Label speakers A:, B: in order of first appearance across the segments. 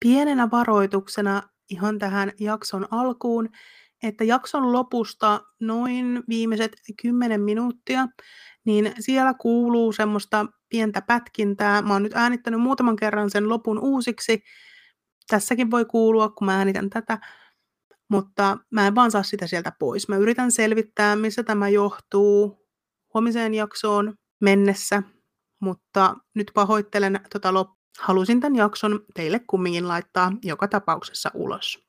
A: Pienenä varoituksena ihan tähän jakson alkuun, että jakson lopusta noin viimeiset 10 minuuttia, niin siellä kuuluu semmoista pientä pätkintää. Mä oon nyt äänittänyt muutaman kerran sen lopun uusiksi. Tässäkin voi kuulua, kun mä äänitän tätä, mutta mä en vaan saa sitä sieltä pois. Mä yritän selvittää, missä tämä johtuu huomiseen jaksoon mennessä, mutta nyt pahoittelen tota lop- Halusin tämän jakson teille kumminkin laittaa joka tapauksessa ulos.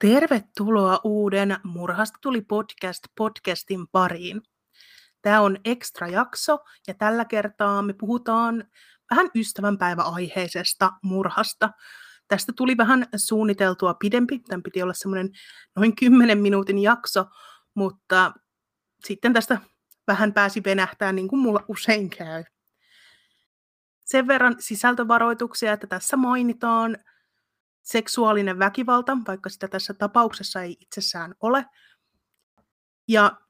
A: Tervetuloa uuden Murhasta tuli podcast podcastin pariin. Tämä on ekstra jakso ja tällä kertaa me puhutaan vähän ystävänpäiväaiheisesta murhasta. Tästä tuli vähän suunniteltua pidempi, tämän piti olla semmoinen noin 10 minuutin jakso, mutta sitten tästä vähän pääsi venähtää niin kuin mulla usein käy. Sen verran sisältövaroituksia, että tässä mainitaan seksuaalinen väkivalta, vaikka sitä tässä tapauksessa ei itsessään ole, ja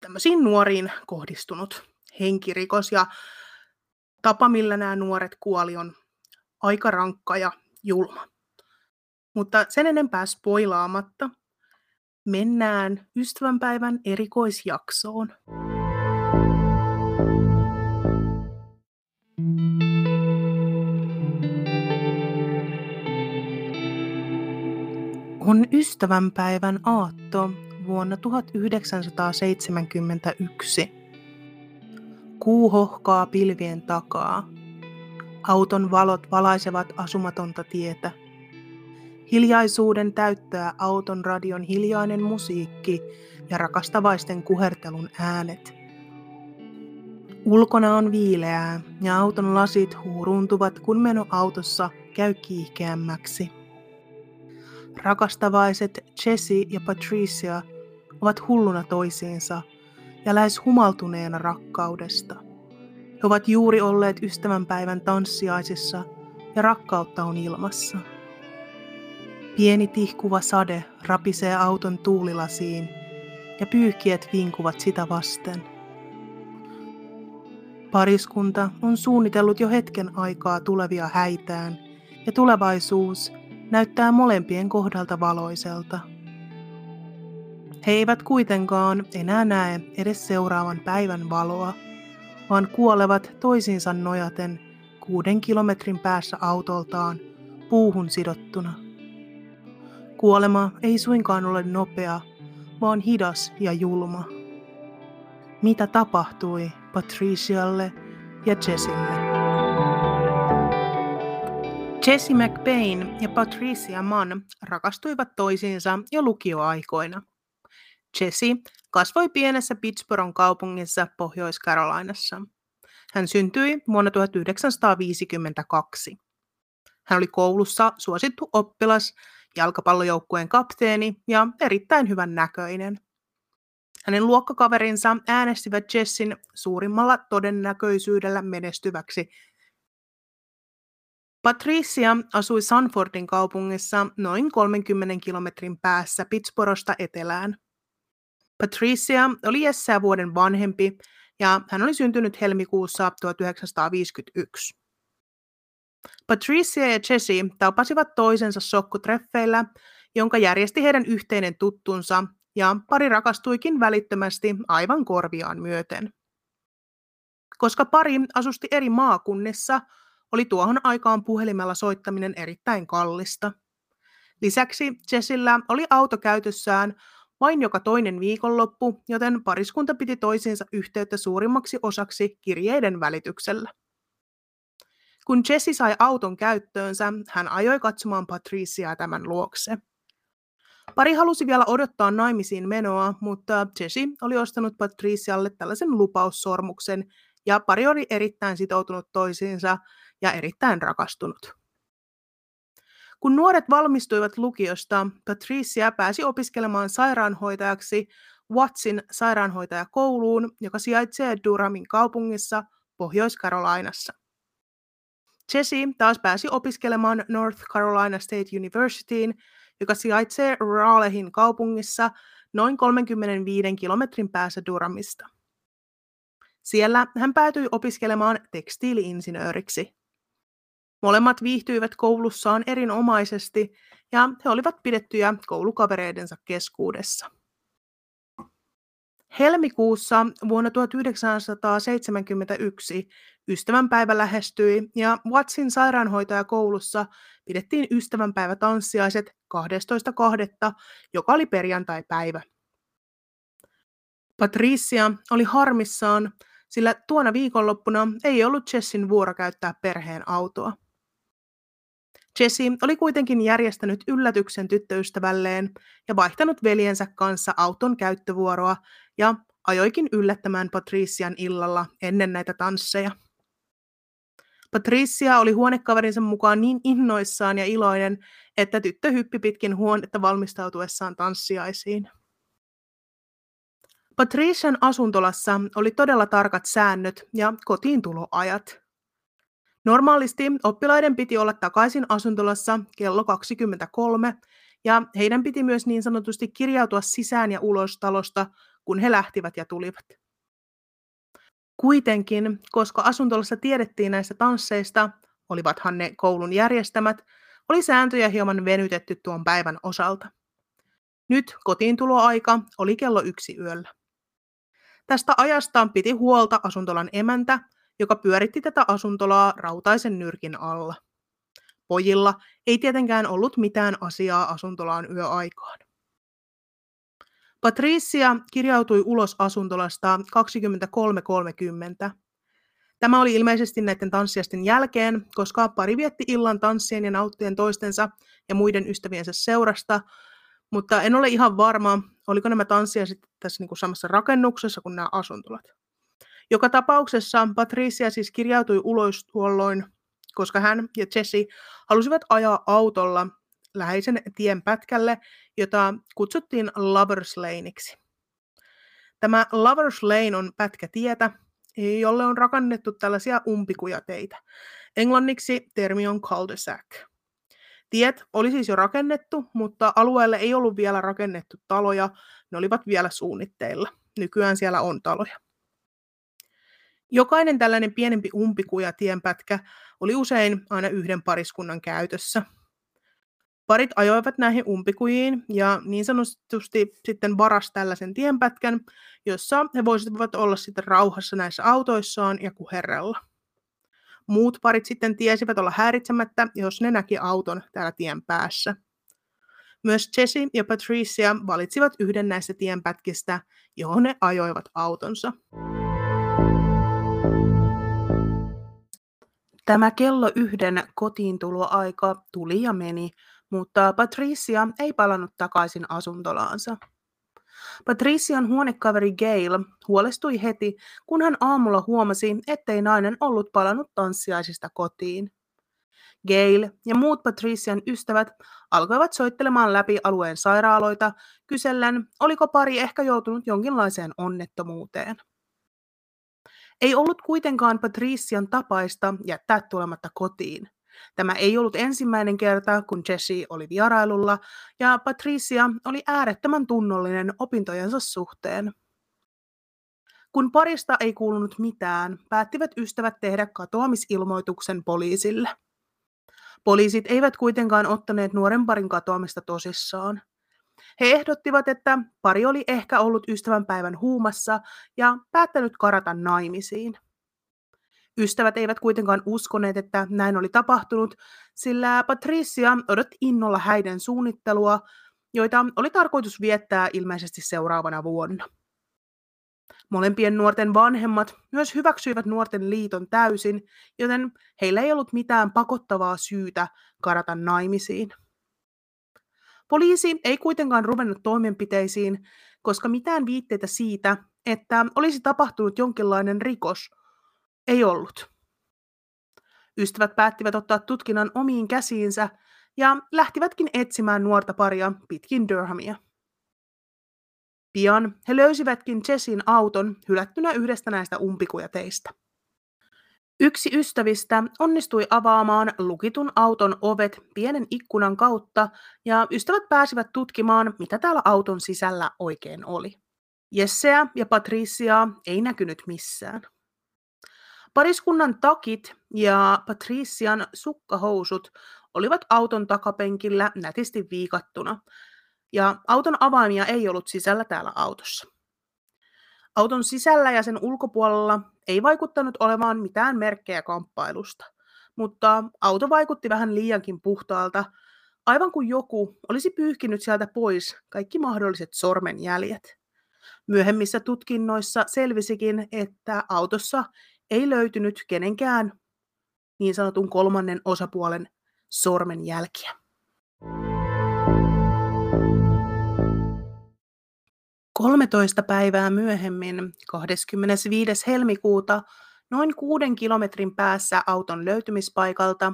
A: tämmöisiin nuoriin kohdistunut henkirikos ja tapa, millä nämä nuoret kuoli, on aika rankka ja julma. Mutta sen enempää spoilaamatta, mennään ystävänpäivän erikoisjaksoon. On ystävänpäivän aatto vuonna 1971. Kuu hohkaa pilvien takaa. Auton valot valaisevat asumatonta tietä. Hiljaisuuden täyttää auton radion hiljainen musiikki ja rakastavaisten kuhertelun äänet. Ulkona on viileää ja auton lasit huuruntuvat, kun meno autossa käy kiihkeämmäksi. Rakastavaiset Jesse ja Patricia ovat hulluna toisiinsa ja lähes humaltuneena rakkaudesta. He ovat juuri olleet ystävänpäivän tanssiaisissa ja rakkautta on ilmassa. Pieni tihkuva sade rapisee auton tuulilasiin ja pyyhkiet vinkuvat sitä vasten. Pariskunta on suunnitellut jo hetken aikaa tulevia häitään ja tulevaisuus näyttää molempien kohdalta valoiselta. He eivät kuitenkaan enää näe edes seuraavan päivän valoa, vaan kuolevat toisiinsa nojaten kuuden kilometrin päässä autoltaan puuhun sidottuna. Kuolema ei suinkaan ole nopea, vaan hidas ja julma. Mitä tapahtui Patricialle ja Jessille? Jesse McBain ja Patricia Mann rakastuivat toisiinsa jo lukioaikoina. Jesse kasvoi pienessä Pittsburghin kaupungissa Pohjois-Carolinassa. Hän syntyi vuonna 1952. Hän oli koulussa suosittu oppilas, jalkapallojoukkueen kapteeni ja erittäin hyvän näköinen. Hänen luokkakaverinsa äänestivät Jessin suurimmalla todennäköisyydellä menestyväksi Patricia asui Sanfordin kaupungissa noin 30 kilometrin päässä Pittsborosta etelään. Patricia oli Jesseä vuoden vanhempi ja hän oli syntynyt helmikuussa 1951. Patricia ja Jesse tapasivat toisensa sokkutreffeillä, jonka järjesti heidän yhteinen tuttunsa, ja pari rakastuikin välittömästi aivan korviaan myöten. Koska pari asusti eri maakunnissa, oli tuohon aikaan puhelimella soittaminen erittäin kallista. Lisäksi Jessillä oli auto käytössään vain joka toinen viikonloppu, joten pariskunta piti toisiinsa yhteyttä suurimmaksi osaksi kirjeiden välityksellä. Kun Jesse sai auton käyttöönsä, hän ajoi katsomaan Patriciaa tämän luokse. Pari halusi vielä odottaa naimisiin menoa, mutta Jesse oli ostanut Patricialle tällaisen lupaussormuksen, ja pari oli erittäin sitoutunut toisiinsa erittäin rakastunut. Kun nuoret valmistuivat lukiosta, Patricia pääsi opiskelemaan sairaanhoitajaksi Wattsin sairaanhoitajakouluun, joka sijaitsee Durhamin kaupungissa Pohjois-Karolainassa. Jessie taas pääsi opiskelemaan North Carolina State Universityin, joka sijaitsee Raleighin kaupungissa noin 35 kilometrin päässä Durhamista. Siellä hän päätyi opiskelemaan tekstiiliinsinööriksi. Molemmat viihtyivät koulussaan erinomaisesti ja he olivat pidettyjä koulukavereidensa keskuudessa. Helmikuussa vuonna 1971 ystävänpäivä lähestyi ja Wattsin sairaanhoitajakoulussa pidettiin ystävänpäivätanssiaiset 12.2., joka oli perjantai-päivä. Patricia oli harmissaan, sillä tuona viikonloppuna ei ollut Jessin vuoro käyttää perheen autoa. Jesse oli kuitenkin järjestänyt yllätyksen tyttöystävälleen ja vaihtanut veljensä kanssa auton käyttövuoroa ja ajoikin yllättämään Patrician illalla ennen näitä tansseja. Patricia oli huonekaverinsa mukaan niin innoissaan ja iloinen, että tyttö hyppi pitkin huonetta valmistautuessaan tanssiaisiin. Patrician asuntolassa oli todella tarkat säännöt ja kotiintuloajat. Normaalisti oppilaiden piti olla takaisin asuntolassa kello 23 ja heidän piti myös niin sanotusti kirjautua sisään ja ulos talosta, kun he lähtivät ja tulivat. Kuitenkin, koska asuntolassa tiedettiin näistä tansseista, olivathan ne koulun järjestämät, oli sääntöjä hieman venytetty tuon päivän osalta. Nyt kotiintuloaika oli kello yksi yöllä. Tästä ajasta piti huolta asuntolan emäntä, joka pyöritti tätä asuntolaa rautaisen nyrkin alla. Pojilla ei tietenkään ollut mitään asiaa asuntolaan yöaikaan. Patricia kirjautui ulos asuntolasta 23.30. Tämä oli ilmeisesti näiden tanssiasten jälkeen, koska pari vietti illan tanssien ja nauttien toistensa ja muiden ystäviensä seurasta, mutta en ole ihan varma, oliko nämä tanssiaiset tässä niin kuin samassa rakennuksessa kuin nämä asuntolat. Joka tapauksessa Patricia siis kirjautui ulos tuolloin, koska hän ja Jesse halusivat ajaa autolla läheisen tien pätkälle, jota kutsuttiin Lovers Laneiksi. Tämä Lovers Lane on pätkä tietä, jolle on rakennettu tällaisia umpikujateitä. Englanniksi termi on cul-de-sac. Tiet oli siis jo rakennettu, mutta alueelle ei ollut vielä rakennettu taloja, ne olivat vielä suunnitteilla. Nykyään siellä on taloja. Jokainen tällainen pienempi umpikuja tienpätkä oli usein aina yhden pariskunnan käytössä. Parit ajoivat näihin umpikujiin ja niin sanotusti sitten varas tällaisen tienpätkän, jossa he voisivat olla sitten rauhassa näissä autoissaan ja kuherrella. Muut parit sitten tiesivät olla häiritsemättä, jos ne näki auton täällä tien päässä. Myös Jesse ja Patricia valitsivat yhden näistä tienpätkistä, johon ne ajoivat autonsa. Tämä kello yhden kotiintuloaika tuli ja meni, mutta Patricia ei palannut takaisin asuntolaansa. Patrician huonekaveri Gail huolestui heti, kun hän aamulla huomasi, ettei nainen ollut palannut tanssiaisista kotiin. Gail ja muut Patrician ystävät alkoivat soittelemaan läpi alueen sairaaloita, kysellen, oliko pari ehkä joutunut jonkinlaiseen onnettomuuteen. Ei ollut kuitenkaan Patrician tapaista jättää tulematta kotiin. Tämä ei ollut ensimmäinen kerta, kun Jesse oli vierailulla, ja Patricia oli äärettömän tunnollinen opintojensa suhteen. Kun parista ei kuulunut mitään, päättivät ystävät tehdä katoamisilmoituksen poliisille. Poliisit eivät kuitenkaan ottaneet nuoren parin katoamista tosissaan. He ehdottivat, että pari oli ehkä ollut ystävänpäivän huumassa ja päättänyt karata naimisiin. Ystävät eivät kuitenkaan uskoneet, että näin oli tapahtunut, sillä Patricia odotti innolla häiden suunnittelua, joita oli tarkoitus viettää ilmeisesti seuraavana vuonna. Molempien nuorten vanhemmat myös hyväksyivät nuorten liiton täysin, joten heillä ei ollut mitään pakottavaa syytä karata naimisiin. Poliisi ei kuitenkaan ruvennut toimenpiteisiin, koska mitään viitteitä siitä, että olisi tapahtunut jonkinlainen rikos, ei ollut. Ystävät päättivät ottaa tutkinnan omiin käsiinsä ja lähtivätkin etsimään nuorta paria pitkin Durhamia. Pian he löysivätkin Jessin auton hylättynä yhdestä näistä umpikujateistä. Yksi ystävistä onnistui avaamaan lukitun auton ovet pienen ikkunan kautta ja ystävät pääsivät tutkimaan, mitä täällä auton sisällä oikein oli. Jesseä ja Patriciaa ei näkynyt missään. Pariskunnan takit ja Patrician sukkahousut olivat auton takapenkillä nätisti viikattuna, ja auton avaimia ei ollut sisällä täällä autossa. Auton sisällä ja sen ulkopuolella ei vaikuttanut olemaan mitään merkkejä kamppailusta, mutta auto vaikutti vähän liiankin puhtaalta, aivan kuin joku olisi pyyhkinyt sieltä pois kaikki mahdolliset sormenjäljet. Myöhemmissä tutkinnoissa selvisikin, että autossa ei löytynyt kenenkään niin sanotun kolmannen osapuolen sormenjälkiä. 13 päivää myöhemmin, 25. helmikuuta, noin kuuden kilometrin päässä auton löytymispaikalta,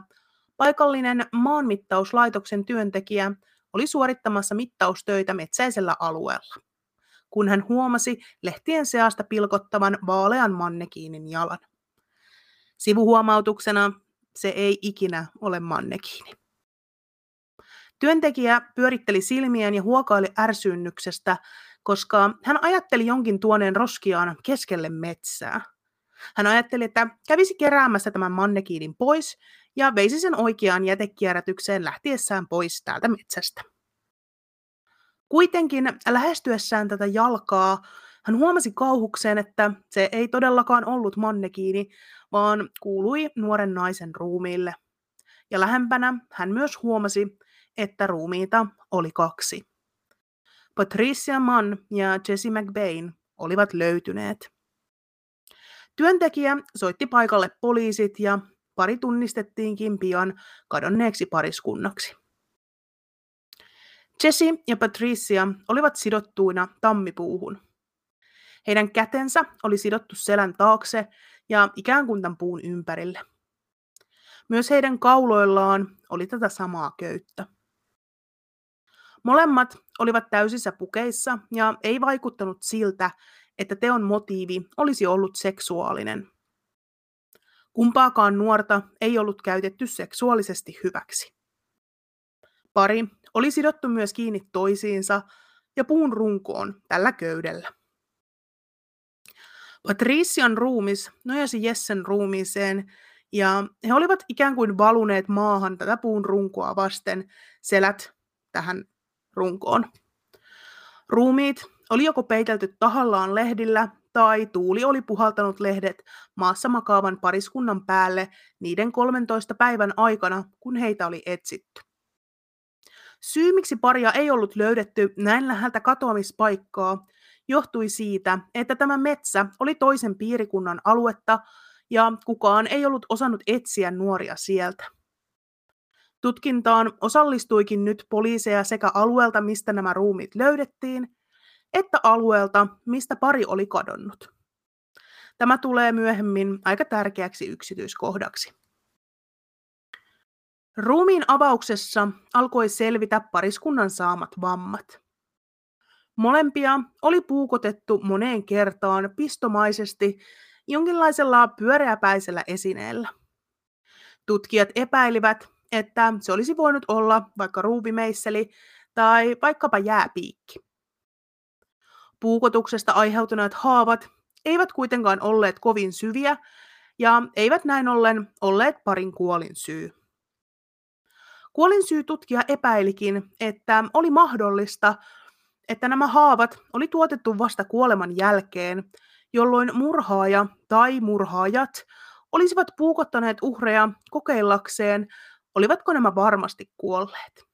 A: paikallinen maanmittauslaitoksen työntekijä oli suorittamassa mittaustöitä metsäisellä alueella, kun hän huomasi lehtien seasta pilkottavan vaalean mannekiinin jalan. Sivuhuomautuksena se ei ikinä ole mannekiini. Työntekijä pyöritteli silmien ja huokaili ärsynnyksestä, koska hän ajatteli jonkin tuoneen roskiaan keskelle metsää. Hän ajatteli, että kävisi keräämässä tämän mannekiinin pois ja veisi sen oikeaan jätekierrätykseen lähtiessään pois täältä metsästä. Kuitenkin lähestyessään tätä jalkaa hän huomasi kauhukseen, että se ei todellakaan ollut mannekiini, vaan kuului nuoren naisen ruumiille. Ja lähempänä hän myös huomasi, että ruumiita oli kaksi. Patricia Mann ja Jesse McBain olivat löytyneet. Työntekijä soitti paikalle poliisit ja pari tunnistettiinkin pian kadonneeksi pariskunnaksi. Jesse ja Patricia olivat sidottuina tammipuuhun. Heidän kätensä oli sidottu selän taakse ja ikään kuin tämän puun ympärille. Myös heidän kauloillaan oli tätä samaa köyttä. Molemmat olivat täysissä pukeissa ja ei vaikuttanut siltä, että teon motiivi olisi ollut seksuaalinen. Kumpaakaan nuorta ei ollut käytetty seksuaalisesti hyväksi. Pari oli sidottu myös kiinni toisiinsa ja puun runkoon tällä köydellä. Patrician ruumis nojasi Jessen ruumiiseen ja he olivat ikään kuin valuneet maahan tätä puun runkoa vasten selät tähän runkoon. Ruumiit oli joko peitelty tahallaan lehdillä tai tuuli oli puhaltanut lehdet maassa makaavan pariskunnan päälle niiden 13 päivän aikana, kun heitä oli etsitty. Syy, miksi paria ei ollut löydetty näin läheltä katoamispaikkaa, johtui siitä, että tämä metsä oli toisen piirikunnan aluetta ja kukaan ei ollut osannut etsiä nuoria sieltä. Tutkintaan osallistuikin nyt poliiseja sekä alueelta, mistä nämä ruumit löydettiin, että alueelta, mistä pari oli kadonnut. Tämä tulee myöhemmin aika tärkeäksi yksityiskohdaksi. Ruumiin avauksessa alkoi selvitä pariskunnan saamat vammat. Molempia oli puukotettu moneen kertaan pistomaisesti jonkinlaisella pyöreäpäisellä esineellä. Tutkijat epäilivät, että se olisi voinut olla vaikka ruuvimeisseli tai vaikkapa jääpiikki. Puukotuksesta aiheutuneet haavat eivät kuitenkaan olleet kovin syviä ja eivät näin ollen olleet parin kuolin syy. Kuolin syy tutkija epäilikin, että oli mahdollista, että nämä haavat oli tuotettu vasta kuoleman jälkeen, jolloin murhaaja tai murhaajat olisivat puukottaneet uhreja kokeillakseen, olivatko nämä varmasti kuolleet.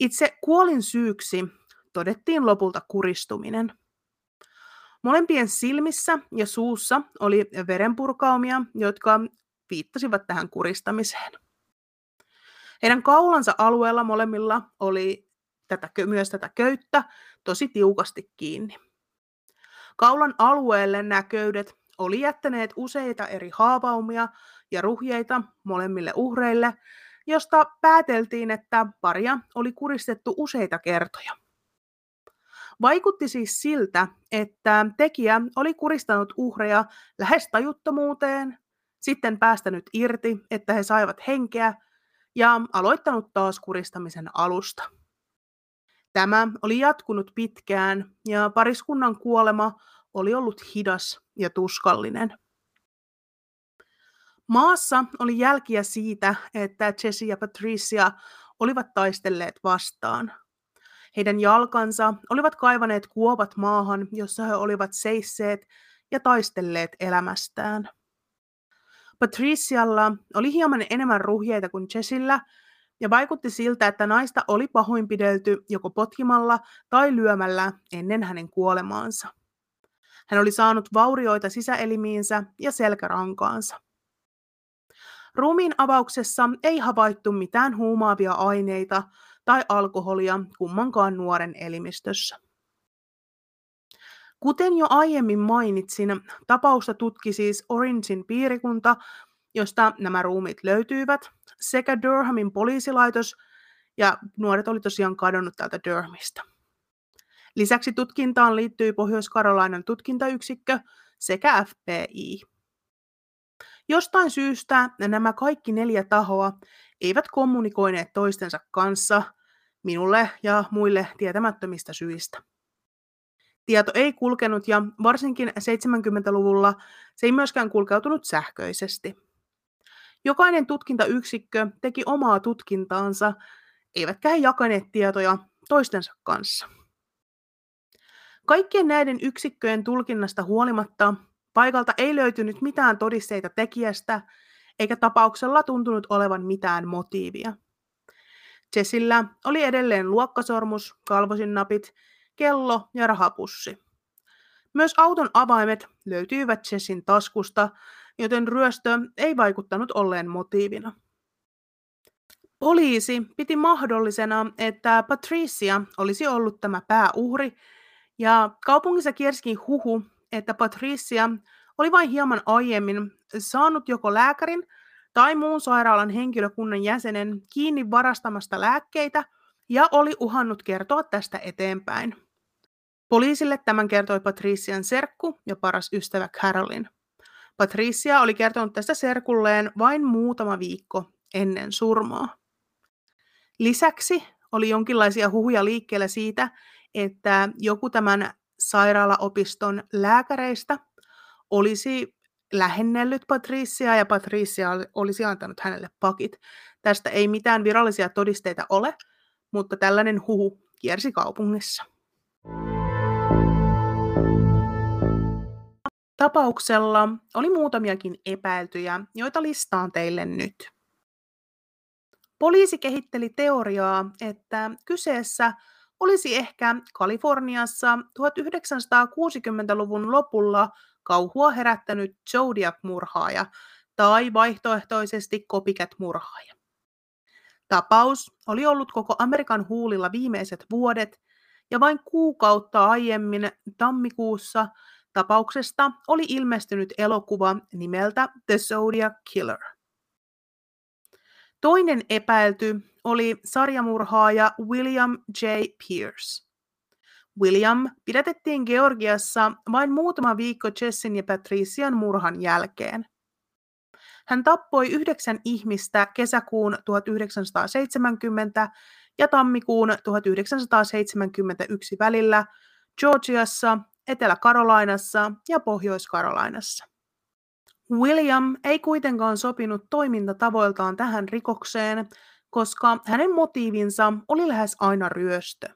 A: Itse kuolin syyksi todettiin lopulta kuristuminen. Molempien silmissä ja suussa oli verenpurkaumia, jotka viittasivat tähän kuristamiseen. Heidän kaulansa alueella molemmilla oli tätä, myös tätä köyttä tosi tiukasti kiinni. Kaulan alueelle nämä köydet oli jättäneet useita eri haavaumia ja ruhjeita molemmille uhreille, josta pääteltiin, että paria oli kuristettu useita kertoja. Vaikutti siis siltä, että tekijä oli kuristanut uhreja lähes tajuttomuuteen, sitten päästänyt irti, että he saivat henkeä, ja aloittanut taas kuristamisen alusta. Tämä oli jatkunut pitkään, ja pariskunnan kuolema oli ollut hidas ja tuskallinen. Maassa oli jälkiä siitä, että Jesse ja Patricia olivat taistelleet vastaan. Heidän jalkansa olivat kaivaneet kuopat maahan, jossa he olivat seisseet ja taistelleet elämästään. Patricialla oli hieman enemmän ruhjeita kuin Jessillä, ja vaikutti siltä, että naista oli pahoinpidelty joko potkimalla tai lyömällä ennen hänen kuolemaansa. Hän oli saanut vaurioita sisäelimiinsä ja selkärankaansa. Ruumiin avauksessa ei havaittu mitään huumaavia aineita tai alkoholia kummankaan nuoren elimistössä. Kuten jo aiemmin mainitsin, tapausta tutki siis Orangein piirikunta, josta nämä ruumit löytyivät, sekä Durhamin poliisilaitos, ja nuoret oli tosiaan kadonnut täältä Durhamista. Lisäksi tutkintaan liittyi Pohjois-Karolainan tutkintayksikkö sekä FBI. Jostain syystä nämä kaikki neljä tahoa eivät kommunikoineet toistensa kanssa minulle ja muille tietämättömistä syistä. Tieto ei kulkenut ja varsinkin 70-luvulla se ei myöskään kulkeutunut sähköisesti. Jokainen tutkintayksikkö teki omaa tutkintaansa, eivätkä he jakaneet tietoja toistensa kanssa. Kaikkien näiden yksikköjen tulkinnasta huolimatta paikalta ei löytynyt mitään todisteita tekijästä, eikä tapauksella tuntunut olevan mitään motiivia. Jessillä oli edelleen luokkasormus, kalvosinnapit, kello ja rahapussi. Myös auton avaimet löytyivät Jessin taskusta, joten ryöstö ei vaikuttanut olleen motiivina. Poliisi piti mahdollisena, että Patricia olisi ollut tämä pääuhri, ja kaupungissa kiersikin huhu, että Patricia oli vain hieman aiemmin saanut joko lääkärin tai muun sairaalan henkilökunnan jäsenen kiinni varastamasta lääkkeitä ja oli uhannut kertoa tästä eteenpäin. Poliisille tämän kertoi Patrician serkku ja paras ystävä Carolyn. Patricia oli kertonut tästä serkulleen vain muutama viikko ennen surmaa. Lisäksi oli jonkinlaisia huhuja liikkeellä siitä, että joku tämän sairaalaopiston lääkäreistä olisi lähennellyt Patriciaa ja Patricia olisi antanut hänelle pakit. Tästä ei mitään virallisia todisteita ole, mutta tällainen huhu kiersi kaupungissa. Tapauksella oli muutamiakin epäiltyjä, joita listaan teille nyt. Poliisi kehitteli teoriaa, että kyseessä olisi ehkä Kaliforniassa 1960-luvun lopulla kauhua herättänyt Zodiac-murhaaja tai vaihtoehtoisesti copycat-murhaaja. Tapaus oli ollut koko Amerikan huulilla viimeiset vuodet, ja vain kuukautta aiemmin tammikuussa tapauksesta oli ilmestynyt elokuva nimeltä The Zodiac Killer. Toinen epäilty oli sarjamurhaaja William J. Pierce. William pidätettiin Georgiassa vain muutama viikko Jessin ja Patrician murhan jälkeen. Hän tappoi yhdeksän ihmistä kesäkuun 1970 ja tammikuun 1971 välillä Georgiassa, Etelä-Karolainassa ja Pohjois-Karolainassa. William ei kuitenkaan sopinut toimintatavoiltaan tähän rikokseen, koska hänen motiivinsa oli lähes aina ryöstö.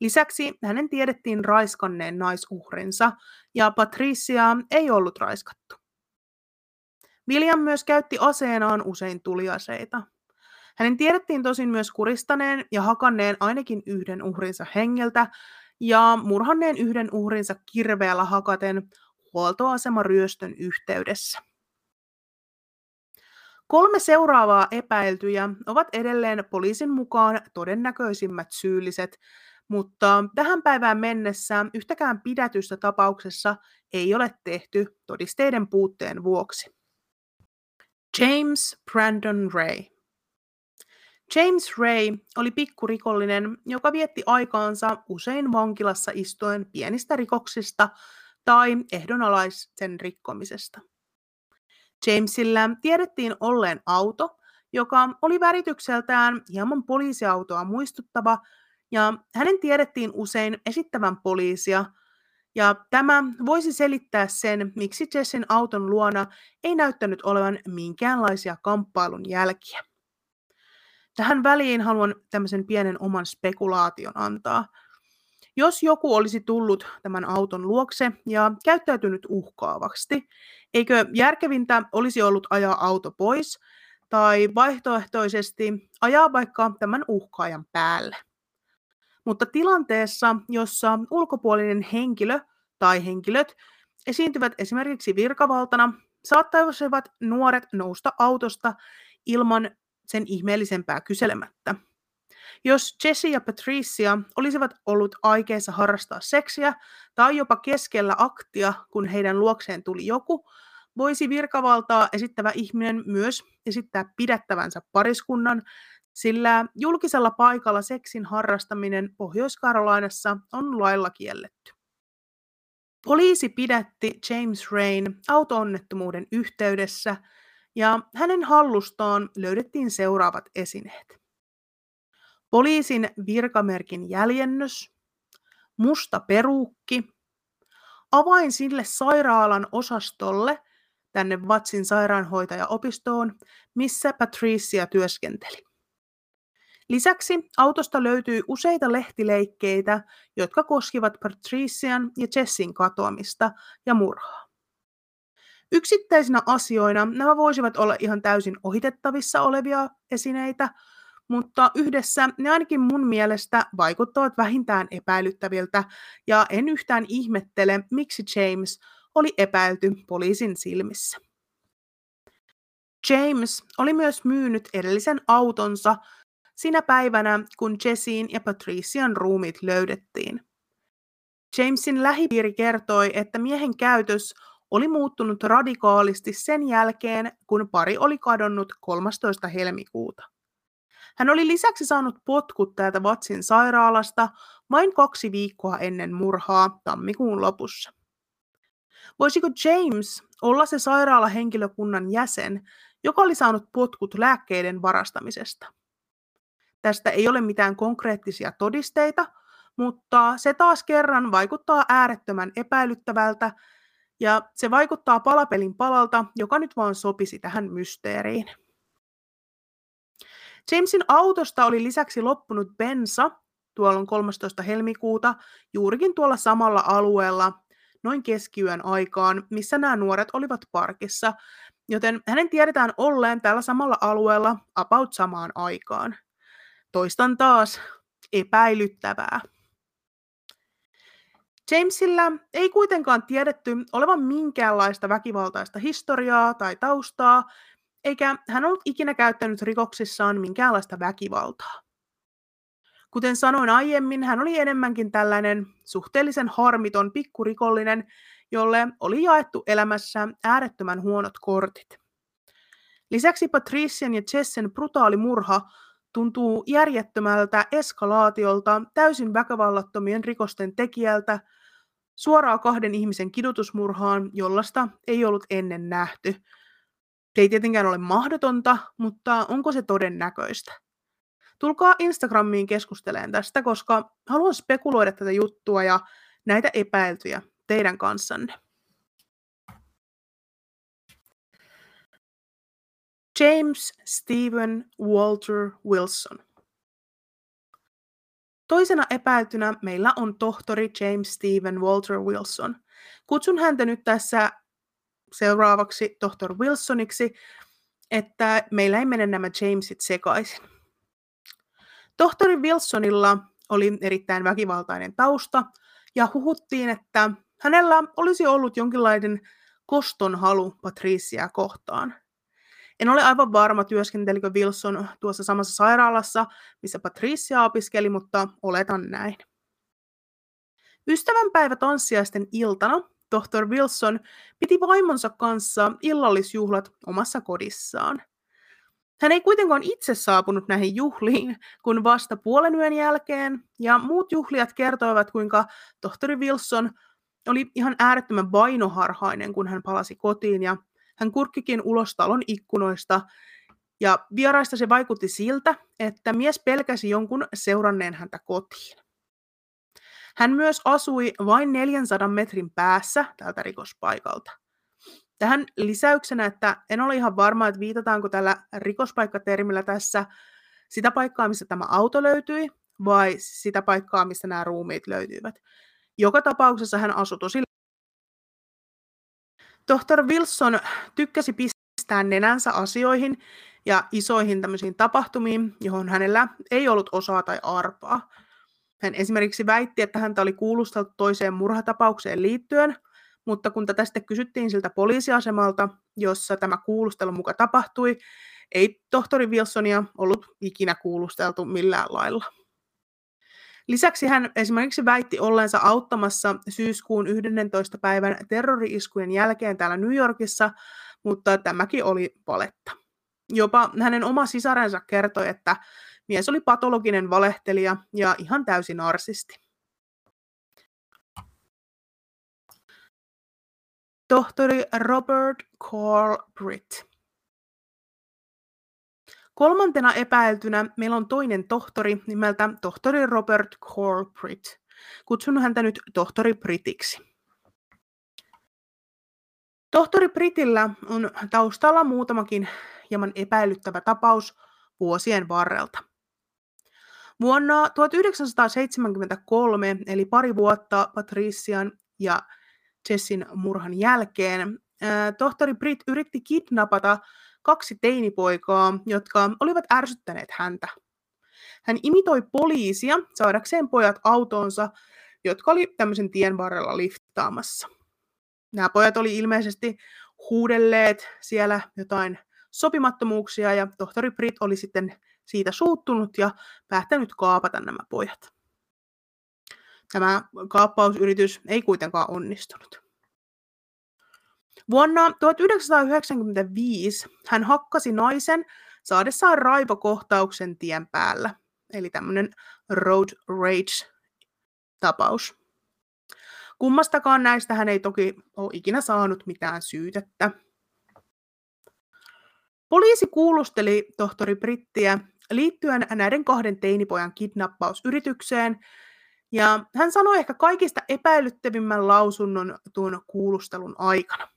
A: Lisäksi hänen tiedettiin raiskanneen naisuhrinsa, ja Patricia ei ollut raiskattu. William myös käytti aseenaan usein tuliaseita. Hänen tiedettiin tosin myös kuristaneen ja hakanneen ainakin yhden uhrinsa hengeltä ja murhanneen yhden uhrinsa kirveellä hakaten huoltoasemaryöstön yhteydessä. Kolme seuraavaa epäiltyjä ovat edelleen poliisin mukaan todennäköisimmät syylliset mutta tähän päivään mennessä yhtäkään pidätystä tapauksessa ei ole tehty todisteiden puutteen vuoksi. James Brandon Ray James Ray oli pikkurikollinen, joka vietti aikaansa usein vankilassa istuen pienistä rikoksista tai ehdonalaisen rikkomisesta. Jamesillä tiedettiin olleen auto, joka oli väritykseltään hieman poliisiautoa muistuttava, ja hänen tiedettiin usein esittävän poliisia, ja tämä voisi selittää sen, miksi Jessin auton luona ei näyttänyt olevan minkäänlaisia kamppailun jälkiä. Tähän väliin haluan tämmöisen pienen oman spekulaation antaa. Jos joku olisi tullut tämän auton luokse ja käyttäytynyt uhkaavasti, eikö järkevintä olisi ollut ajaa auto pois tai vaihtoehtoisesti ajaa vaikka tämän uhkaajan päälle? Mutta tilanteessa, jossa ulkopuolinen henkilö tai henkilöt esiintyvät esimerkiksi virkavaltana, saattaisivat nuoret nousta autosta ilman sen ihmeellisempää kyselemättä. Jos Jesse ja Patricia olisivat ollut aikeissa harrastaa seksiä tai jopa keskellä aktia, kun heidän luokseen tuli joku, voisi virkavaltaa esittävä ihminen myös esittää pidättävänsä pariskunnan, sillä julkisella paikalla seksin harrastaminen Pohjois-Karolainassa on lailla kielletty. Poliisi pidätti James Rain autoonnettomuuden yhteydessä ja hänen hallustaan löydettiin seuraavat esineet. Poliisin virkamerkin jäljennös, musta peruukki, avain sille sairaalan osastolle tänne Vatsin sairaanhoitajaopistoon, missä Patricia työskenteli. Lisäksi autosta löytyi useita lehtileikkeitä, jotka koskivat Patrician ja Jessin katoamista ja murhaa. Yksittäisinä asioina nämä voisivat olla ihan täysin ohitettavissa olevia esineitä, mutta yhdessä ne ainakin mun mielestä vaikuttavat vähintään epäilyttäviltä, ja en yhtään ihmettele, miksi James oli epäilty poliisin silmissä. James oli myös myynyt edellisen autonsa sinä päivänä, kun Jessin ja Patrician ruumit löydettiin. Jamesin lähipiiri kertoi, että miehen käytös oli muuttunut radikaalisti sen jälkeen, kun pari oli kadonnut 13. helmikuuta. Hän oli lisäksi saanut potkut täältä Vatsin sairaalasta vain kaksi viikkoa ennen murhaa tammikuun lopussa. Voisiko James olla se sairaalahenkilökunnan jäsen, joka oli saanut potkut lääkkeiden varastamisesta? Tästä ei ole mitään konkreettisia todisteita, mutta se taas kerran vaikuttaa äärettömän epäilyttävältä ja se vaikuttaa palapelin palalta, joka nyt vaan sopisi tähän mysteeriin. Jamesin autosta oli lisäksi loppunut bensa tuolla 13. helmikuuta juurikin tuolla samalla alueella noin keskiyön aikaan, missä nämä nuoret olivat parkissa, joten hänen tiedetään olleen tällä samalla alueella about samaan aikaan. Toistan taas, epäilyttävää. Jamesillä ei kuitenkaan tiedetty olevan minkäänlaista väkivaltaista historiaa tai taustaa, eikä hän ollut ikinä käyttänyt rikoksissaan minkäänlaista väkivaltaa. Kuten sanoin aiemmin, hän oli enemmänkin tällainen suhteellisen harmiton pikkurikollinen, jolle oli jaettu elämässä äärettömän huonot kortit. Lisäksi Patrician ja Jessen brutaali murha tuntuu järjettömältä eskalaatiolta täysin väkivallattomien rikosten tekijältä suoraan kahden ihmisen kidutusmurhaan, jollasta ei ollut ennen nähty. Se ei tietenkään ole mahdotonta, mutta onko se todennäköistä? Tulkaa Instagramiin keskusteleen tästä, koska haluan spekuloida tätä juttua ja näitä epäiltyjä teidän kanssanne. James Stephen Walter Wilson. Toisena epäiltynä meillä on tohtori James Stephen Walter Wilson. Kutsun häntä nyt tässä seuraavaksi tohtor Wilsoniksi, että meillä ei mene nämä Jamesit sekaisin. Tohtori Wilsonilla oli erittäin väkivaltainen tausta ja huhuttiin, että hänellä olisi ollut jonkinlainen koston halu Patricia kohtaan. En ole aivan varma, työskentelikö Wilson tuossa samassa sairaalassa, missä Patricia opiskeli, mutta oletan näin. Ystävänpäivä tanssiaisten iltana tohtor Wilson piti vaimonsa kanssa illallisjuhlat omassa kodissaan. Hän ei kuitenkaan itse saapunut näihin juhliin, kun vasta puolen yön jälkeen, ja muut juhlijat kertoivat, kuinka tohtori Wilson oli ihan äärettömän vainoharhainen, kun hän palasi kotiin, ja hän kurkkikin ulos talon ikkunoista, ja vieraista se vaikutti siltä, että mies pelkäsi jonkun seuranneen häntä kotiin. Hän myös asui vain 400 metrin päässä tältä rikospaikalta. Tähän lisäyksenä, että en ole ihan varma, että viitataanko tällä rikospaikkatermillä tässä sitä paikkaa, missä tämä auto löytyi, vai sitä paikkaa, missä nämä ruumiit löytyivät. Joka tapauksessa hän asui tosi Tohtor Wilson tykkäsi pistää nenänsä asioihin ja isoihin tämmöisiin tapahtumiin, johon hänellä ei ollut osaa tai arpaa. Hän esimerkiksi väitti, että häntä oli kuulusteltu toiseen murhatapaukseen liittyen, mutta kun tätä sitten kysyttiin siltä poliisiasemalta, jossa tämä kuulustelu muka tapahtui, ei tohtori Wilsonia ollut ikinä kuulusteltu millään lailla. Lisäksi hän esimerkiksi väitti olleensa auttamassa syyskuun 11. päivän terrori-iskujen jälkeen täällä New Yorkissa, mutta tämäkin oli valetta. Jopa hänen oma sisarensa kertoi, että mies oli patologinen valehtelija ja ihan täysin narsisti. Tohtori Robert Carl Britt. Kolmantena epäiltynä meillä on toinen tohtori nimeltä tohtori Robert Carl Britt. Kutsun häntä nyt tohtori Brittiksi. Tohtori Britillä on taustalla muutamakin hieman epäilyttävä tapaus vuosien varrelta. Vuonna 1973, eli pari vuotta Patrician ja Jessin murhan jälkeen, tohtori Britt yritti kidnapata kaksi teinipoikaa, jotka olivat ärsyttäneet häntä. Hän imitoi poliisia saadakseen pojat autoonsa, jotka oli tämmöisen tien varrella liftaamassa. Nämä pojat oli ilmeisesti huudelleet siellä jotain sopimattomuuksia ja tohtori Britt oli sitten siitä suuttunut ja päättänyt kaapata nämä pojat. Tämä kaappausyritys ei kuitenkaan onnistunut. Vuonna 1995 hän hakkasi naisen saadessaan raivokohtauksen tien päällä, eli tämmöinen road rage-tapaus. Kummastakaan näistä hän ei toki ole ikinä saanut mitään syytettä. Poliisi kuulusteli tohtori Brittiä liittyen näiden kahden teinipojan kidnappausyritykseen, ja hän sanoi ehkä kaikista epäilyttävimmän lausunnon tuon kuulustelun aikana.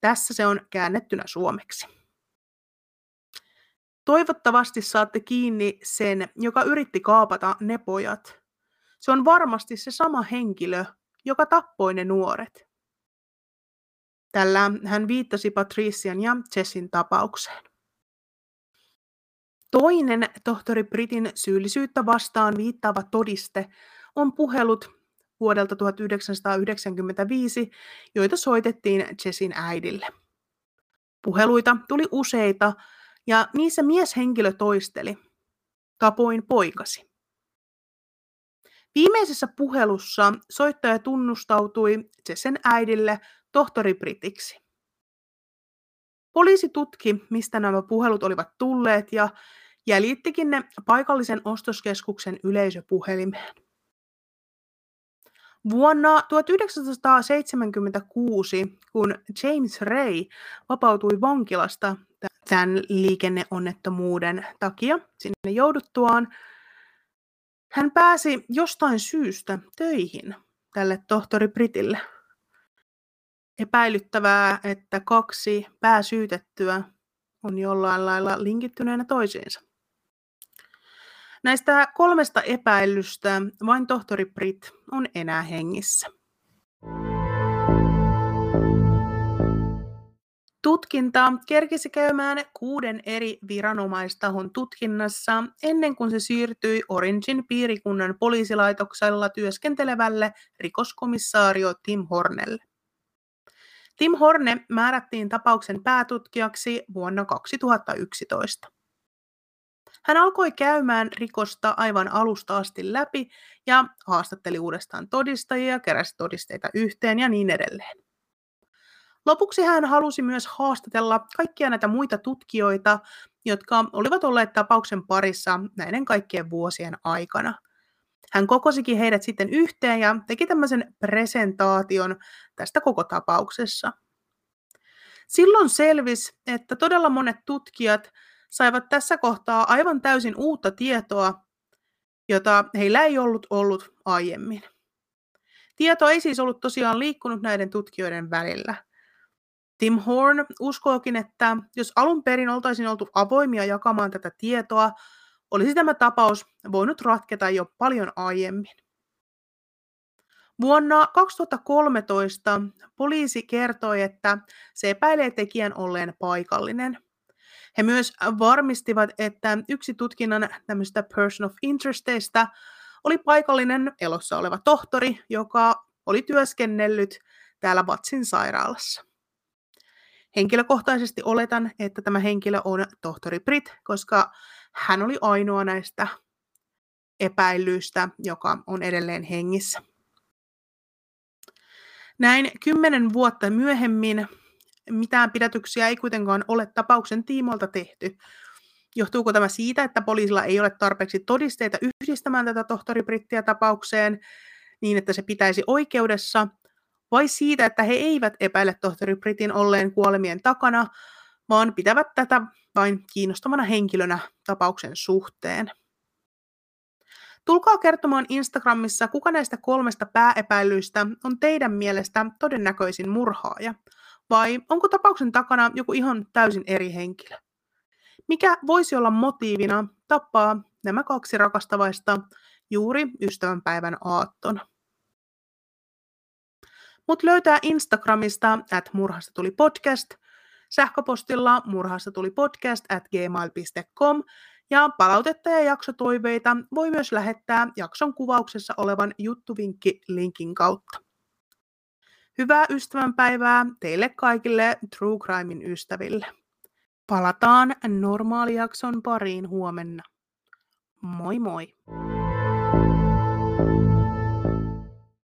A: Tässä se on käännettynä suomeksi. Toivottavasti saatte kiinni sen, joka yritti kaapata ne pojat. Se on varmasti se sama henkilö, joka tappoi ne nuoret. Tällä hän viittasi Patrician ja Jessin tapaukseen. Toinen tohtori Britin syyllisyyttä vastaan viittaava todiste on puhelut vuodelta 1995, joita soitettiin Jessin äidille. Puheluita tuli useita ja niissä mieshenkilö toisteli. Tapoin poikasi. Viimeisessä puhelussa soittaja tunnustautui Jessen äidille tohtori Britiksi. Poliisi tutki, mistä nämä puhelut olivat tulleet ja jäljittikin ne paikallisen ostoskeskuksen yleisöpuhelimeen. Vuonna 1976, kun James Ray vapautui vankilasta tämän liikenneonnettomuuden takia sinne jouduttuaan, hän pääsi jostain syystä töihin tälle tohtori Britille. Epäilyttävää, että kaksi pääsyytettyä on jollain lailla linkittyneenä toisiinsa. Näistä kolmesta epäilystä vain tohtori Brit on enää hengissä. Tutkinta kerkisi käymään kuuden eri viranomaistahon tutkinnassa ennen kuin se siirtyi Orangein piirikunnan poliisilaitoksella työskentelevälle rikoskomissaario Tim Hornelle. Tim Horne määrättiin tapauksen päätutkijaksi vuonna 2011. Hän alkoi käymään rikosta aivan alusta asti läpi ja haastatteli uudestaan todistajia, keräsi todisteita yhteen ja niin edelleen. Lopuksi hän halusi myös haastatella kaikkia näitä muita tutkijoita, jotka olivat olleet tapauksen parissa näiden kaikkien vuosien aikana. Hän kokosikin heidät sitten yhteen ja teki tämmöisen presentaation tästä koko tapauksessa. Silloin selvisi, että todella monet tutkijat saivat tässä kohtaa aivan täysin uutta tietoa, jota heillä ei ollut ollut aiemmin. Tieto ei siis ollut tosiaan liikkunut näiden tutkijoiden välillä. Tim Horn uskookin, että jos alun perin oltaisiin oltu avoimia jakamaan tätä tietoa, olisi tämä tapaus voinut ratketa jo paljon aiemmin. Vuonna 2013 poliisi kertoi, että se epäilee tekijän olleen paikallinen. He myös varmistivat, että yksi tutkinnan tämmöistä person of interesteistä oli paikallinen elossa oleva tohtori, joka oli työskennellyt täällä Vatsin sairaalassa. Henkilökohtaisesti oletan, että tämä henkilö on tohtori Brit, koska hän oli ainoa näistä epäilyistä, joka on edelleen hengissä. Näin kymmenen vuotta myöhemmin mitään pidätyksiä ei kuitenkaan ole tapauksen tiimoilta tehty. Johtuuko tämä siitä, että poliisilla ei ole tarpeeksi todisteita yhdistämään tätä tohtori Brittiä tapaukseen niin, että se pitäisi oikeudessa, vai siitä, että he eivät epäile tohtori Britin olleen kuolemien takana, vaan pitävät tätä vain kiinnostavana henkilönä tapauksen suhteen. Tulkaa kertomaan Instagramissa, kuka näistä kolmesta pääepäilyistä on teidän mielestä todennäköisin murhaaja, vai onko tapauksen takana joku ihan täysin eri henkilö? Mikä voisi olla motiivina tappaa nämä kaksi rakastavaista juuri ystävänpäivän aattona? Mut löytää Instagramista, että murhasta tuli podcast, sähköpostilla murhasta tuli podcast at gmail.com ja palautetta ja jaksotoiveita voi myös lähettää jakson kuvauksessa olevan juttuvinkki-linkin kautta. Hyvää ystävänpäivää teille kaikille True Crimein ystäville. Palataan normaalijakson pariin huomenna. Moi moi!